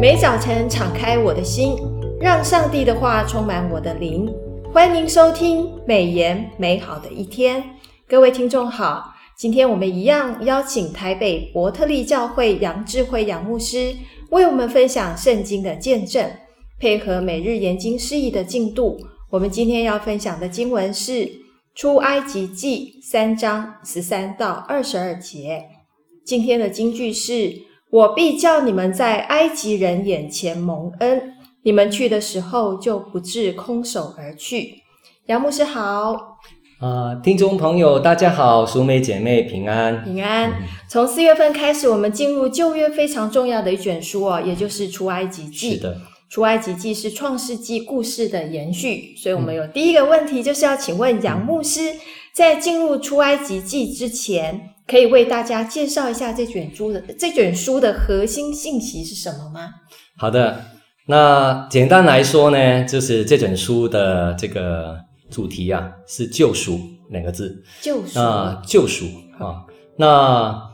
每早晨敞开我的心，让上帝的话充满我的灵。欢迎收听美言美好的一天，各位听众好。今天我们一样邀请台北伯特利教会杨智慧杨牧师为我们分享圣经的见证，配合每日研经释义的进度。我们今天要分享的经文是出埃及记三章十三到二十二节。今天的金句是：我必叫你们在埃及人眼前蒙恩，你们去的时候就不致空手而去。杨牧师好，啊、呃，听众朋友大家好，淑美姐妹平安平安。从四月份开始，我们进入旧约非常重要的一卷书哦，也就是出埃及记。是的。出埃及记是创世纪故事的延续，所以我们有第一个问题，就是要请问杨牧师，在进入出埃及记之前，可以为大家介绍一下这卷书的这卷书的核心信息是什么吗？好的，那简单来说呢，就是这卷书的这个主题啊，是救赎两个字。救赎啊，救赎啊，那。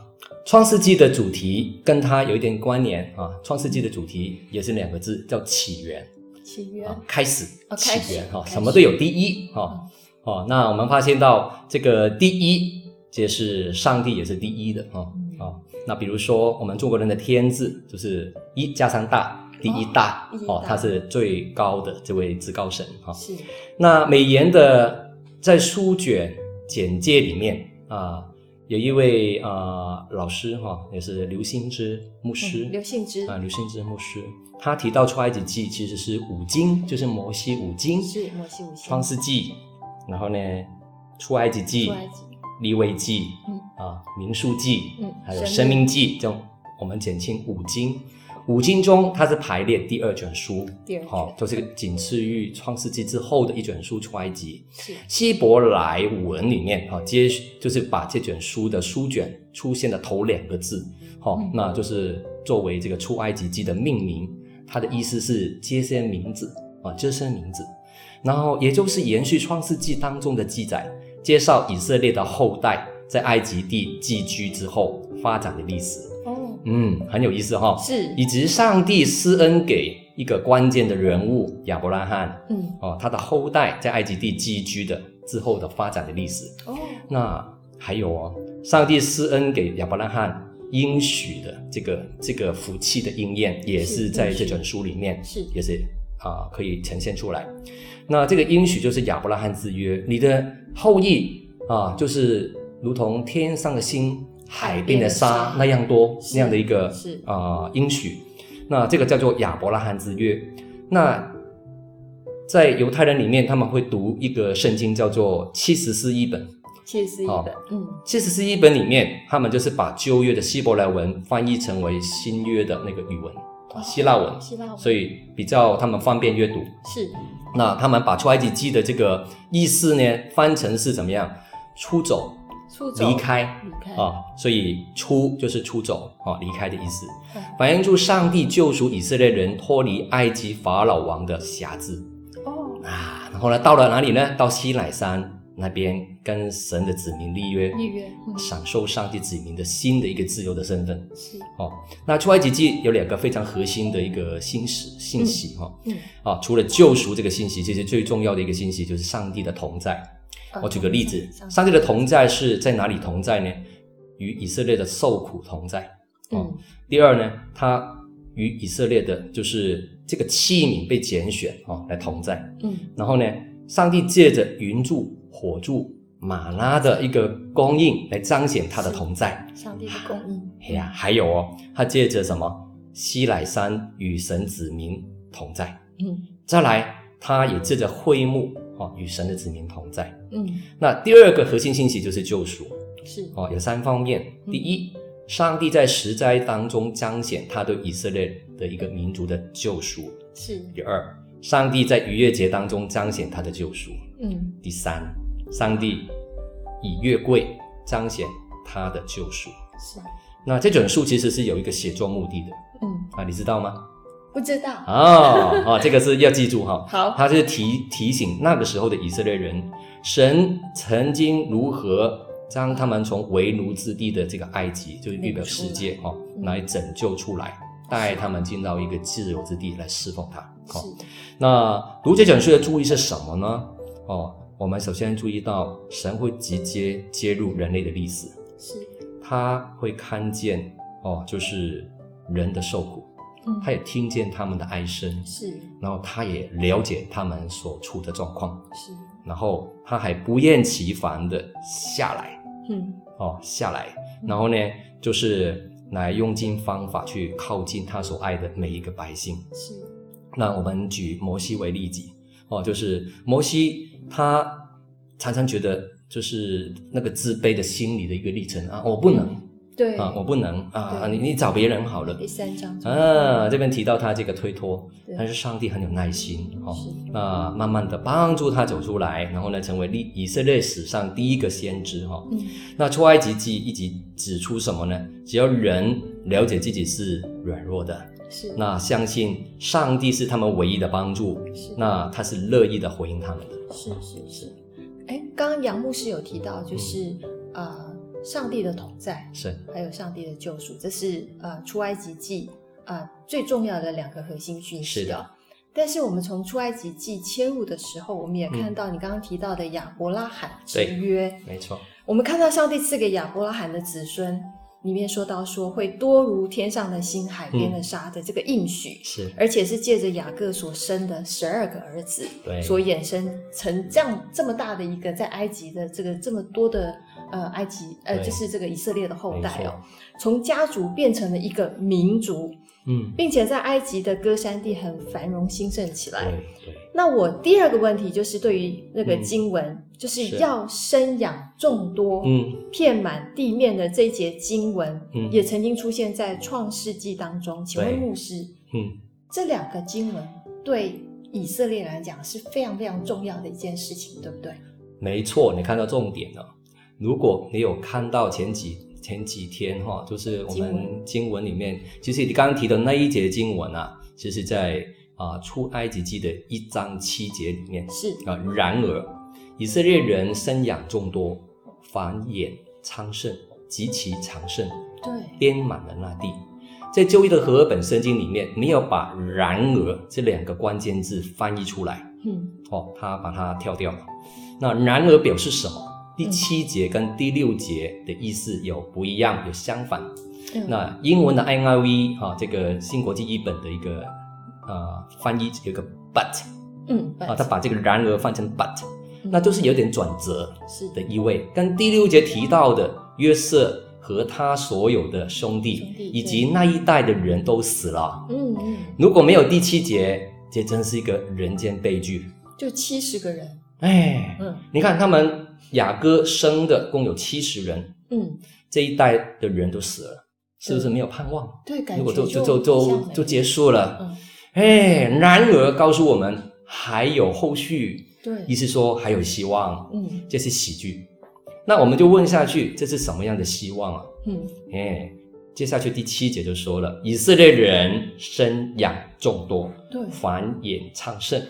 创世纪的主题跟它有一点关联啊，创世纪的主题也是两个字，叫起源。起源，开始，哦、起源哈，什么都有第一哈，哦、嗯，那我们发现到这个第一，就是上帝也是第一的啊啊、嗯。那比如说我们中国人的天字，就是一加上大，第一大哦，他是最高的这位至高神哈。是。那美言的在书卷简介里面啊。有一位啊、呃、老师哈，也是刘信之牧师。刘信之啊，刘信之牧师，他提到出埃及记其实是五经，就是摩西五经。是摩西五经。创世纪，然后呢，出埃及记、利未记，嗯啊，民数记，嗯，还有生命记，就我们简称五经。五经中，它是排列第二卷书，好，就是仅次于创世纪之后的一卷书出埃及。是希伯来文里面，哈，接就是把这卷书的书卷出现的头两个字，好、嗯，那就是作为这个出埃及记的命名，它的意思是接些名字啊，这些名字，然后也就是延续创世纪当中的记载，介绍以色列的后代在埃及地寄居之后发展的历史。哦。嗯，很有意思哈、哦，是，以及上帝施恩给一个关键的人物亚伯拉罕，嗯，哦，他的后代在埃及地寄居的之后的发展的历史。哦，那还有哦，上帝施恩给亚伯拉罕应许的这个这个福气的应验，也是在这本书里面，是，也是啊，可以呈现出来。那这个应许就是亚伯拉罕之约，你的后裔啊，就是如同天上的星。海边的沙那样多，那样的一个啊、呃、应许，那这个叫做亚伯拉罕之约。那在犹太人里面，他们会读一个圣经，叫做七十士译本。七十士译本，嗯，七十士译本里面，他们就是把旧约的希伯来文翻译成为新约的那个语文，哦、希腊文，希腊文，所以比较他们方便阅读。是，那他们把出埃及记的这个意思呢，翻成是怎么样？出走。离开，离开啊，所以出就是出走啊，离开的意思，反映出上帝救赎以色列人脱离埃及法老王的辖制。哦啊，然后呢，到了哪里呢？到西乃山那边，跟神的子民立约，立约，嗯，享受上帝子民的新的一个自由的身份。是哦，那出埃及记有两个非常核心的一个信息信息哈，嗯，啊，除了救赎这个信息，其实最重要的一个信息就是上帝的同在。我举个例子，上帝的同在是在哪里同在呢？与以色列的受苦同在。嗯。第二呢，他与以色列的就是这个器皿被拣选啊来同在。嗯。然后呢，上帝借着云柱、火柱、马拉的一个供应来彰显他的同在。上帝的供应。哎呀，还有哦，他借着什么？西乃山与神子民同在。嗯。再来，他也借着会幕。哦，与神的子民同在。嗯，那第二个核心信息就是救赎。是哦，有三方面。第一，嗯、上帝在十灾当中彰显他对以色列的一个民族的救赎。是。第二，上帝在逾越节当中彰显他的救赎。嗯。第三，上帝以月桂彰显他的救赎。是。那这卷书其实是有一个写作目的的。嗯。啊，你知道吗？不知道哦，哦，这个是要记住哈。好，他是提提醒那个时候的以色列人，神曾经如何将他们从为奴之地的这个埃及，就是预表世界哦，来拯救出来。带他们进到一个自由之地来侍奉他。好，那读这卷书的注意是什么呢？哦，我们首先注意到神会直接介入人类的历史，是，他会看见哦，就是人的受苦，嗯，他也听见他们的哀声，是，然后他也了解他们所处的状况，是，然后他还不厌其烦的下来，嗯，哦，下来，然后呢，就是来用尽方法去靠近他所爱的每一个百姓，是，那我们举摩西为例子，哦，就是摩西。他常常觉得，就是那个自卑的心理的一个历程啊，我不能，嗯、对。啊，我不能。啊，你你找别人好了。第三章。啊，这边提到他这个推脱，但是上帝很有耐心，哦，那慢慢的帮助他走出来，然后呢，成为历以色列史上第一个先知，哈、哦。嗯。那出埃及记一直指出什么呢？只要人了解自己是软弱的。是，那相信上帝是他们唯一的帮助，是，那他是乐意的回应他们的。是是是，哎，刚刚杨牧师有提到，就是、嗯、呃，上帝的同在是，还有上帝的救赎，这是呃出埃及记呃最重要的两个核心讯息。是的，但是我们从出埃及记切入的时候，我们也看到你刚刚提到的亚伯拉罕之约，没错，我们看到上帝赐给亚伯拉罕的子孙。里面说到说会多如天上的星、海边的沙的这个应许、嗯，是，而且是借着雅各所生的十二个儿子，对，所衍生成这样这么大的一个在埃及的这个这么多的呃埃及呃就是这个以色列的后代哦，从家族变成了一个民族。嗯，并且在埃及的歌山地很繁荣兴盛起来。那我第二个问题就是对于那个经文，嗯、就是要生养众多，嗯，遍满地面的这一节经文，嗯，也曾经出现在创世纪当中。请问牧师，嗯，这两个经文对以色列来讲是非常非常重要的一件事情，对不对？没错，你看到重点了。如果你有看到前几。前几天哈，就是我们经文里面，其实你刚刚提的那一节经文啊，其实在啊出埃及记的一章七节里面是啊。然而以色列人生养众多，繁衍昌盛，极其强盛，对，遍满了那地。在旧约的和合本圣经里面，没有把“然而”这两个关键字翻译出来。嗯，哦，他把它跳掉了。那“然而”表示什么？第七节跟第六节的意思有不一样，有相反。嗯、那英文的 NIV 哈、啊，这个新国际译本的一个呃翻译有个 but，嗯，啊，他把这个然而翻成 but，、嗯、那就是有点转折是的意味。跟第六节提到的约瑟和他所有的兄弟，兄弟以及那一代的人都死了。嗯嗯，如果没有第七节，这真是一个人间悲剧。就七十个人。哎，嗯，你看他们。雅各生的共有七十人，嗯，这一代的人都死了，是不是没有盼望？对，感觉如果就就就就就结束了。嗯，哎，然而告诉我们还有后续，对，意思说还有希望。嗯，这是喜剧。那我们就问下去，这是什么样的希望啊？嗯，哎，接下去第七节就说了，以色列人生养众多，对，繁衍昌盛，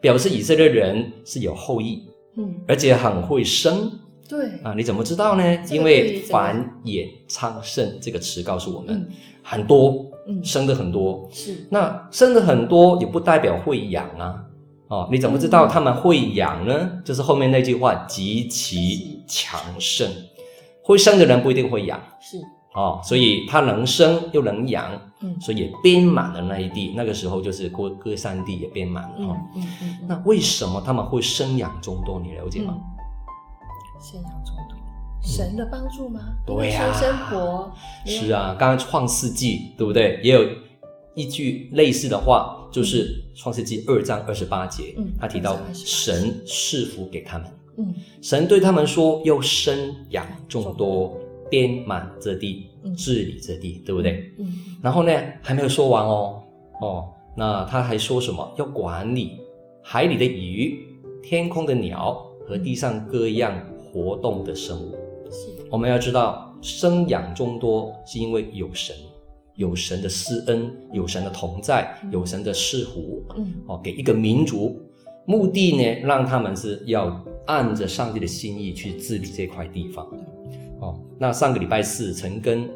表示以色列人是有后裔。嗯，而且很会生，对。啊，你怎么知道呢？因为繁衍昌盛这个词告诉我们，很多，嗯，生的很多，是。那生的很多也不代表会养啊，哦，你怎么知道他们会养呢？就是后面那句话，极其强盛，会生的人不一定会养，是哦，所以他能生又能养，嗯，所以也编满了那一地。那个时候就是各各三地也编满了哦，嗯嗯，那为什么他们会生养众多？你了解吗？生养众多，神的帮助吗？对呀，生活是啊。刚刚创世纪对不对？也有一句类似的话，就是创世纪二章二十八节，嗯，他提到神赐福给他们，嗯，神对他们说要生养众多。遍满这地，治理这地，对不对？嗯。然后呢，还没有说完哦，哦，那他还说什么？要管理海里的鱼、天空的鸟和地上各样活动的生物。是。我们要知道，生养众多是因为有神，有神的施恩，有神的同在，有神的赐福。嗯。哦，给一个民族，目的呢，让他们是要按着上帝的心意去治理这块地方。哦，那上个礼拜四晨更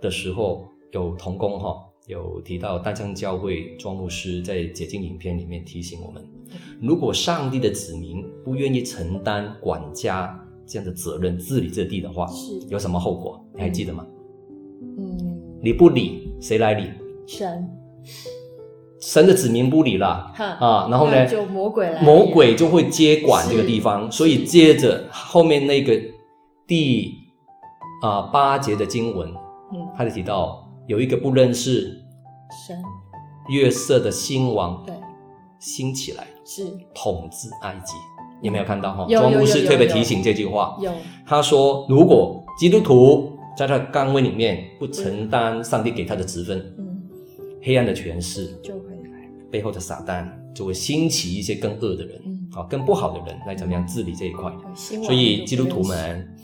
的时候有同工哈，有提到大江教会庄牧师在解经影片里面提醒我们，如果上帝的子民不愿意承担管家这样的责任，治理这地的话，是有什么后果？你还记得吗？嗯，你不理，谁来理？神。神的子民不理了，哈啊，然后呢，就魔鬼来，魔鬼就会接管这个地方，所以接着后面那个第啊八节的经文，嗯，他就提到有一个不认识神。月色的新王，对，兴起来是。统治埃及，有没有看到哈？庄牧师特别提醒这句话，有，他说如果基督徒在他岗位里面不承担上帝给他的职分，嗯，黑暗的权势就会来。背后的撒旦就会兴起一些更恶的人，啊、嗯，更不好的人来怎么样治理这一块。嗯、所以基督徒们，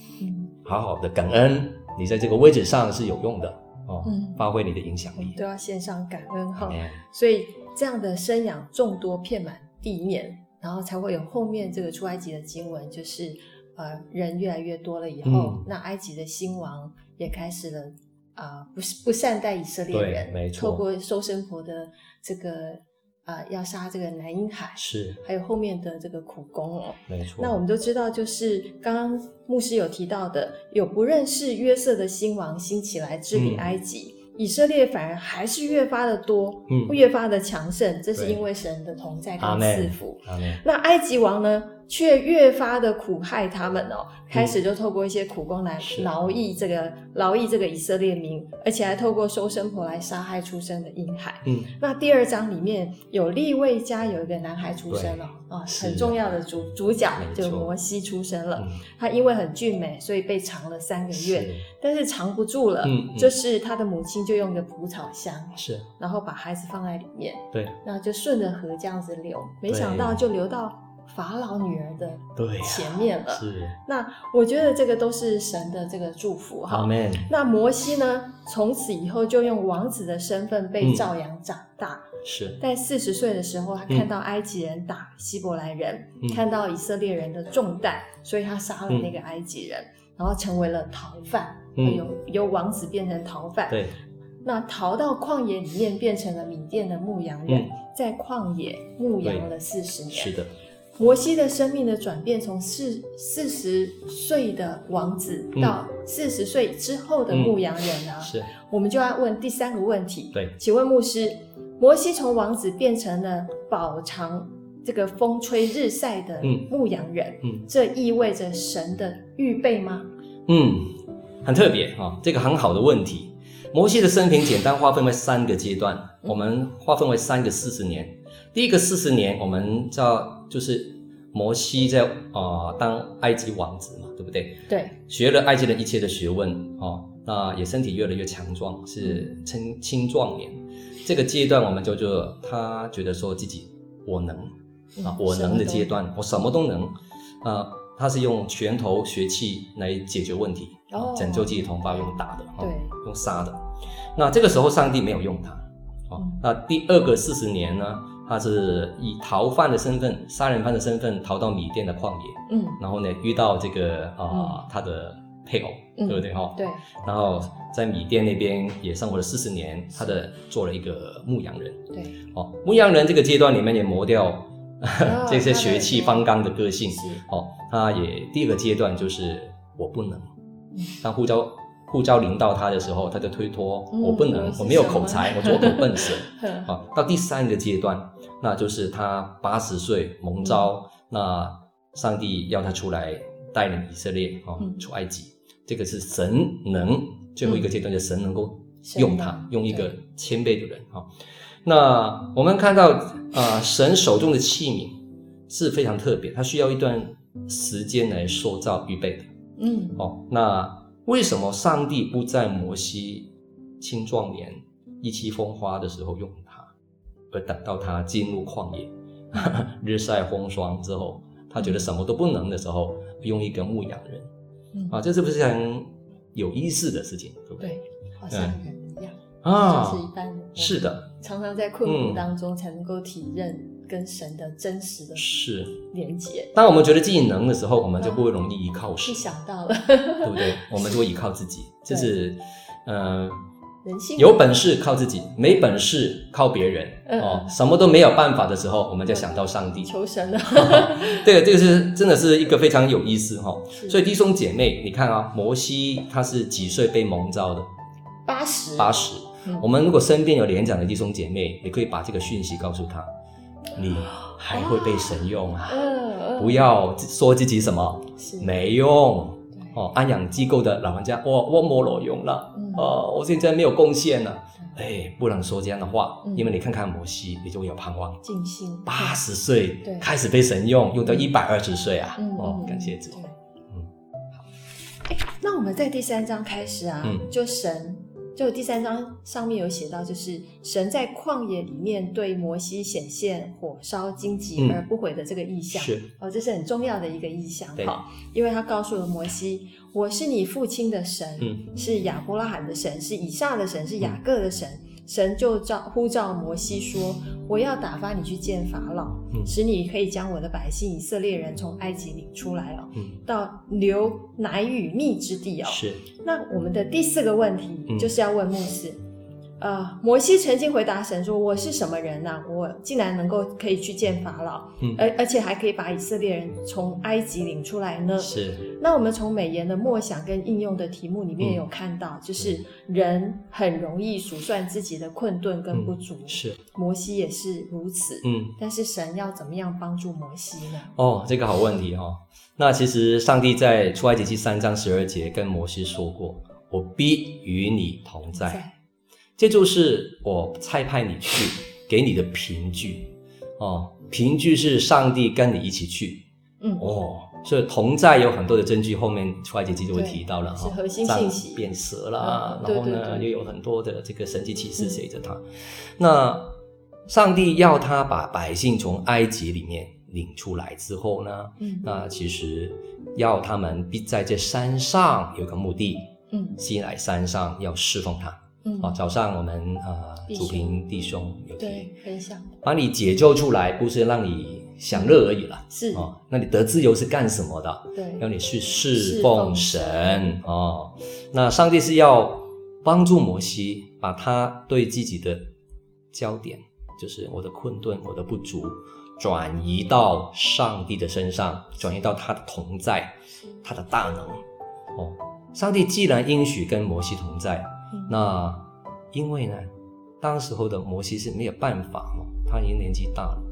好好的感恩，你在这个位置上是有用的哦，嗯、发挥你的影响力。都要献上感恩哈。嗯、所以这样的生养众多，遍满地面，然后才会有后面这个出埃及的经文，就是呃人越来越多了以后，嗯、那埃及的新王也开始了啊、呃，不是不善待以色列人，没错，透过收生婆的这个。啊、呃，要杀这个南婴海，是还有后面的这个苦工哦，没错。那我们都知道，就是刚刚牧师有提到的，有不认识约瑟的新王兴起来治理埃及，嗯、以色列反而还是越发的多，嗯，越发的强盛，这是因为神的同在跟赐福。那埃及王呢？却越发的苦害他们哦，开始就透过一些苦工来劳役这个劳役这个以色列民，而且还透过收生婆来杀害出生的婴孩。嗯，那第二章里面有利未家有一个男孩出生了啊，很重要的主主角就摩西出生了。他因为很俊美，所以被藏了三个月，但是藏不住了，就是他的母亲就用个蒲草箱，是，然后把孩子放在里面，对，那就顺着河这样子流，没想到就流到。法老女儿的前面了，是。那我觉得这个都是神的这个祝福哈。那摩西呢，从此以后就用王子的身份被照养长大。是。在四十岁的时候，他看到埃及人打希伯来人，看到以色列人的重担，所以他杀了那个埃及人，然后成为了逃犯。由由王子变成逃犯。对。那逃到旷野里面，变成了缅甸的牧羊人，在旷野牧羊了四十年。是的。摩西的生命的转变，从四四十岁的王子到四十岁之后的牧羊人呢？嗯嗯、是，我们就要问第三个问题。对，请问牧师，摩西从王子变成了饱尝这个风吹日晒的牧羊人，嗯，嗯这意味着神的预备吗？嗯，很特别啊、哦，这个很好的问题。摩西的生平简单划分为三个阶段，我们划分为三个四十年。第一个四十年，我们叫。就是摩西在啊、呃、当埃及王子嘛，对不对？对，学了埃及人一切的学问哦，那也身体越来越强壮，是青青壮年。这个阶段我们叫做他觉得说自己我能啊，我能的阶段，我什么都能啊。他是用拳头血气来解决问题，哦、拯救自己同胞用打的，对，用杀的。那这个时候上帝没有用他，哦，嗯、那第二个四十年呢？他是以逃犯的身份、杀人犯的身份逃到米甸的旷野，嗯，然后呢遇到这个啊、呃嗯、他的配偶，嗯、对不对？哈？对。然后在米甸那边也生活了四十年，他的做了一个牧羊人，对。哦，牧羊人这个阶段里面也磨掉、哦、这些血气方刚的个性，哦，他也第一个阶段就是我不能，当呼召。呼召临到他的时候，他就推脱，嗯、我不能，我没有口才，我左口笨舌。啊，到第三个阶段，那就是他八十岁蒙召，嗯、那上帝要他出来带领以色列啊出埃及，嗯、这个是神能最后一个阶段，就神能够用他，嗯、用一个谦卑的人啊。那我们看到啊、呃，神手中的器皿是非常特别，他需要一段时间来塑造预备的。嗯，哦，那。为什么上帝不在摩西青壮年、意气风发的时候用他，而等到他进入旷野，日晒风霜之后，他觉得什么都不能的时候，用一个牧羊人？嗯、啊，这是不是很有意思的事情？对不对？对，好像人一样、嗯、啊，就是一般人。是的，常常在困苦当中才能够体认。跟神的真实的是连接。当我们觉得自己能的时候，我们就不会容易依靠神。想到了，对不对？我们就会依靠自己。就是，呃，人性有本事靠自己，没本事靠别人。嗯、哦，什么都没有办法的时候，我们就想到上帝，求神了。对，这个是真的是一个非常有意思哈、哦。所以弟兄姐妹，你看啊，摩西他是几岁被蒙召的？八十。八十。我们如果身边有年长的弟兄姐妹，你可以把这个讯息告诉他，你还会被神用啊！不要说自己什么没用哦。安养机构的老人家，我我没路用了，呃，我现在没有贡献了，哎，不能说这样的话，因为你看看摩西，你就会有盼望。尽心八十岁开始被神用，用到一百二十岁啊！哦，感谢主。嗯，好。哎，那我们在第三章开始啊，就神。就第三章上面有写到，就是神在旷野里面对摩西显现火烧荆棘而不毁的这个意象，嗯、是。哦，这是很重要的一个意象，哈，因为他告诉了摩西，我是你父亲的神，嗯、是亚伯拉罕的神，是以撒的神，是雅各的神。嗯神就召呼召摩西说：“我要打发你去见法老，嗯、使你可以将我的百姓以色列人从埃及领出来哦，嗯、到流奶与蜜之地哦。”是。那我们的第四个问题就是要问牧师。嗯呃，摩西曾经回答神说：“我是什么人呢、啊？我竟然能够可以去见法老，嗯，而而且还可以把以色列人从埃及领出来呢？”是。那我们从美言的默想跟应用的题目里面有看到，嗯、就是人很容易数算自己的困顿跟不足，嗯、是。摩西也是如此，嗯。但是神要怎么样帮助摩西呢？哦，这个好问题哦。那其实上帝在出埃及记三章十二节跟摩西说过：“我必与你同在。在”这就是我差派你去给你的凭据。哦，凭据是上帝跟你一起去，嗯。哦，所以同在有很多的证据，后面出埃及记就会提到了哈，变蛇啦，嗯、然后呢又有很多的这个神奇奇事随着他。嗯、那上帝要他把百姓从埃及里面领出来之后呢，嗯，那其实要他们必在这山上有个墓地，嗯，西乃山上要侍奉他。嗯，好，早上我们呃，主平弟兄有对分享，把你解救出来，不是让你享乐而已了，是。哦，那你得自由是干什么的？对，要你去侍奉神哦。那上帝是要帮助摩西，把他对自己的焦点，就是我的困顿、我的不足，转移到上帝的身上，转移到他的同在，他的大能。哦。上帝既然应许跟摩西同在。那因为呢，当时候的摩西是没有办法哦，他已经年纪大了，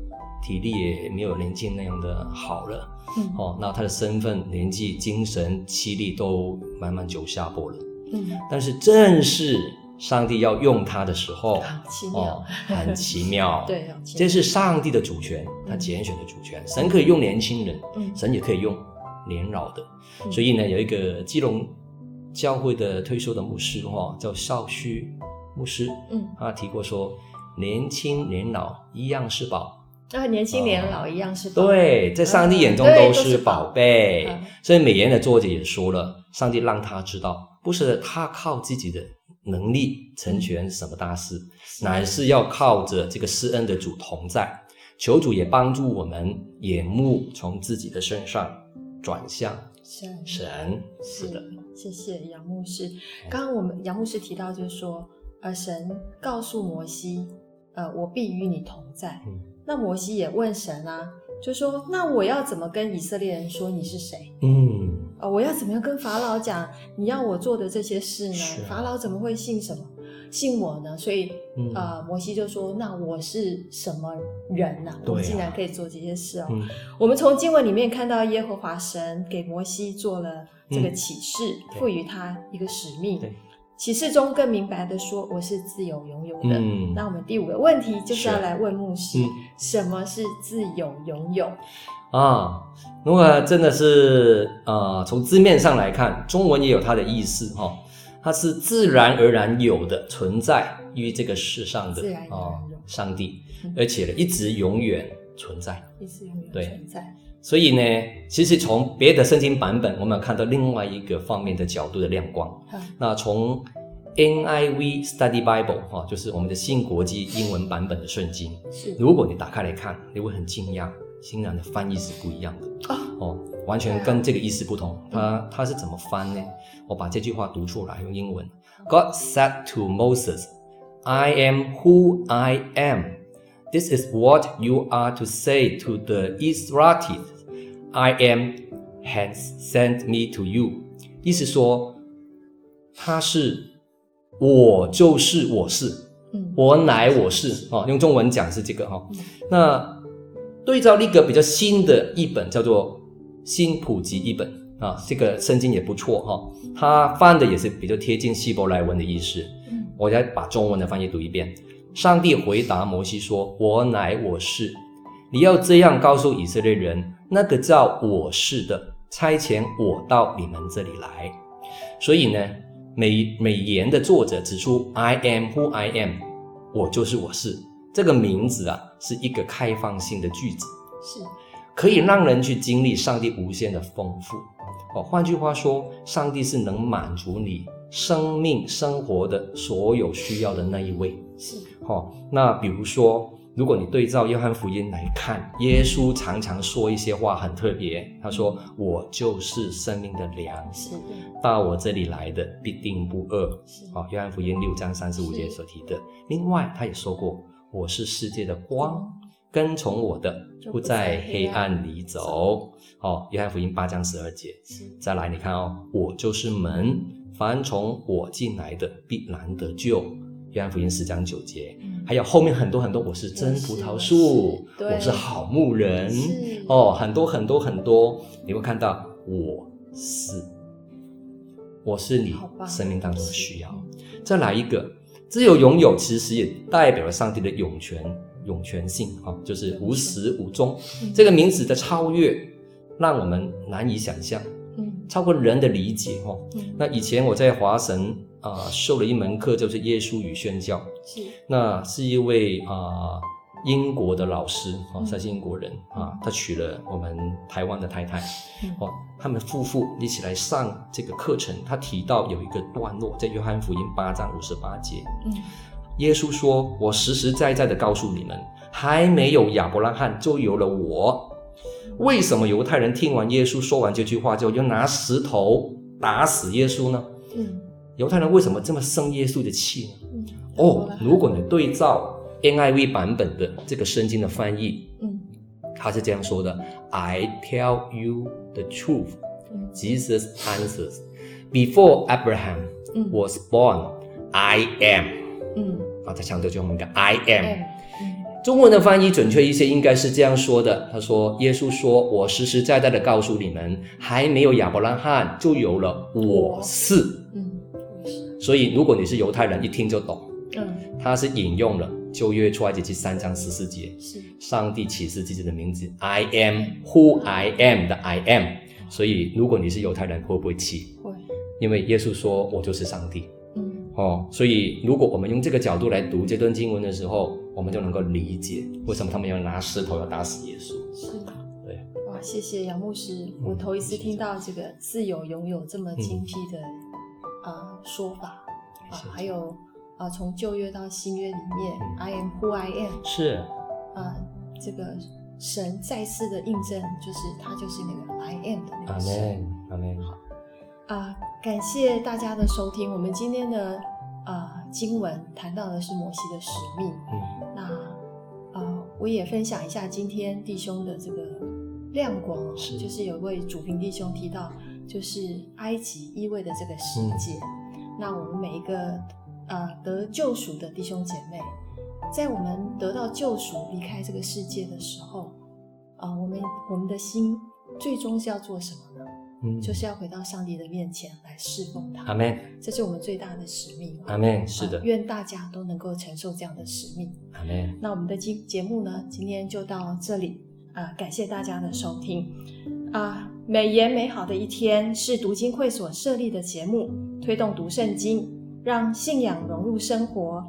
体力也没有年轻那样的好了，嗯，哦，那他的身份、年纪、精神、气力都慢慢走下坡了，嗯，但是正是上帝要用他的时候，奇妙。哦，很奇妙，对，这是上帝的主权，他拣选的主权，嗯、神可以用年轻人，嗯，神也可以用年老的，嗯、所以呢，有一个基隆。教会的退休的牧师哈，叫少虚牧师，嗯，他提过说，年轻年老一样是宝，啊，年轻年老一样是宝，对，在上帝眼中都是宝。贝。所以美言的作者也说了，上帝让他知道，不是他靠自己的能力成全什么大事，乃是要靠着这个施恩的主同在，求主也帮助我们眼目从自己的身上转向。神，神。是的，谢谢杨牧师。刚刚我们杨牧师提到，就是说，呃，神告诉摩西，呃，我必与你同在。嗯，那摩西也问神啊，就说，那我要怎么跟以色列人说你是谁？嗯，呃，我要怎么样跟法老讲你要我做的这些事呢？是法老怎么会信什么？信我呢，所以，嗯、呃，摩西就说：“那我是什么人呢、我竟然可以做这些事哦。嗯”我们从经文里面看到，耶和华神给摩西做了这个启示，嗯、赋予他一个使命。启示中更明白的说：“我是自有永有的。嗯”那我们第五个问题就是要来问牧师：嗯、什么是自有永有？啊，如果真的是呃，从字面上来看，中文也有它的意思哈。它是自然而然有的存在于这个世上的啊，上帝，而且呢，一直永远存在，一直永远存在。所以呢，其实从别的圣经版本，我们有看到另外一个方面的角度的亮光。嗯、那从 NIV Study Bible 哈，就是我们的新国际英文版本的圣经，是如果你打开来看，你会很惊讶，新兰的翻译是不一样的哦。哦完全跟这个意思不同。它它是怎么翻呢？我把这句话读出来，用英文。God said to Moses, I am who I am. This is what you are to say to the Israelites. I am has sent me to you. 意思说，他是我就是我是，嗯、我乃我是啊。用中文讲是这个哈。那对照一个比较新的译本，叫做新普及译本啊，这个圣经也不错哈。它翻的也是比较贴近希伯来文的意思。嗯、我再把中文的翻译读一遍。上帝回答摩西说：“我乃我是，你要这样告诉以色列人，那个叫我是的，差遣我到你们这里来。所以呢，美美言的作者指出，I am who I am，我就是我是。这个名字啊，是一个开放性的句子，是可以让人去经历上帝无限的丰富。哦，换句话说，上帝是能满足你生命生活的所有需要的那一位。是。哦，那比如说，如果你对照约翰福音来看，耶稣常常说一些话很特别。他说：“我就是生命的粮，是到我这里来的必定不饿。”是。哦，约翰福音六章三十五节所提的。另外，他也说过：“我是世界的光，跟从我的不在黑暗。里走。”哦，约翰福音八章十二节。再来，你看哦，我就是门，凡从我进来的必然得救。约翰福音十章九节，嗯、还有后面很多很多，我是真葡萄树，我是，我是好牧人。哦，很多很多很多，你会看到我是，我是你生命当中的需要。再来一个，自由拥有其实也代表了上帝的永权、永权性啊、哦，就是无始无终。嗯、这个名字的超越，让我们难以想象，嗯，超过人的理解哦。嗯、那以前我在华神。啊、呃，受了一门课，就是耶稣与宣教。是，那是一位啊、呃、英国的老师啊，他是英国人啊，他娶了我们台湾的太太。哦，他们夫妇一起来上这个课程。他提到有一个段落，在约翰福音八章五十八节。嗯，耶稣说：“我实实在在的告诉你们，还没有亚伯拉罕，就有了我。”为什么犹太人听完耶稣说完这句话之后，就拿石头打死耶稣呢？嗯。犹太人为什么这么生耶稣的气呢？嗯、哦，如果你对照 NIV 版本的这个圣经的翻译，嗯，他是这样说的：“I tell you the truth,、嗯、Jesus answers, before Abraham was born,、嗯、I am。”嗯，啊，他强调就我们的 I am。嗯、中文的翻译准确一些，应该是这样说的：他说，耶稣说，我实实在在的告诉你们，还没有亚伯拉罕，就有了我是。嗯。所以，如果你是犹太人，一听就懂。嗯，他是引用了旧约出埃及记三章十四节，是上帝启示自己的名字，I am who I am 的 I am。所以，如果你是犹太人，会不会气？会，因为耶稣说我就是上帝。嗯，哦，所以如果我们用这个角度来读这段经文的时候，我们就能够理解为什么他们要拿石头要打死耶稣。是的，对。哇，谢谢杨牧师，我头一次听到这个自由拥有这么精辟的。啊，说法啊，还有啊，从旧约到新约里面，嗯，I am who I am 是啊，这个神再次的印证，就是他就是那个 I am 的那个神。阿门，阿门。好啊，感谢大家的收听。我们今天的啊经文谈到的是摩西的使命。嗯，那啊，我也分享一下今天弟兄的这个亮光，是就是有位主评弟兄提到。就是埃及意味的这个世界，嗯、那我们每一个呃得救赎的弟兄姐妹，在我们得到救赎离开这个世界的时候，啊、呃，我们我们的心最终是要做什么呢？嗯，就是要回到上帝的面前来侍奉他。阿门。这是我们最大的使命。阿门。是的、呃。愿大家都能够承受这样的使命。阿门。那我们的今节目呢，今天就到这里啊、呃，感谢大家的收听啊。呃美言美好的一天是读经会所设立的节目，推动读圣经，让信仰融入生活，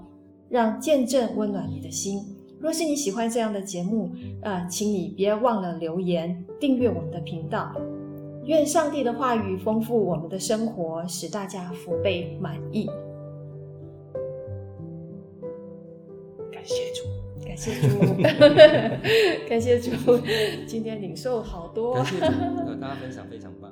让见证温暖你的心。若是你喜欢这样的节目，呃，请你别忘了留言订阅我们的频道。愿上帝的话语丰富我们的生活，使大家福备满意。感谢主。感谢主，感谢主，今天领受好多，感谢主，大家分享非常棒。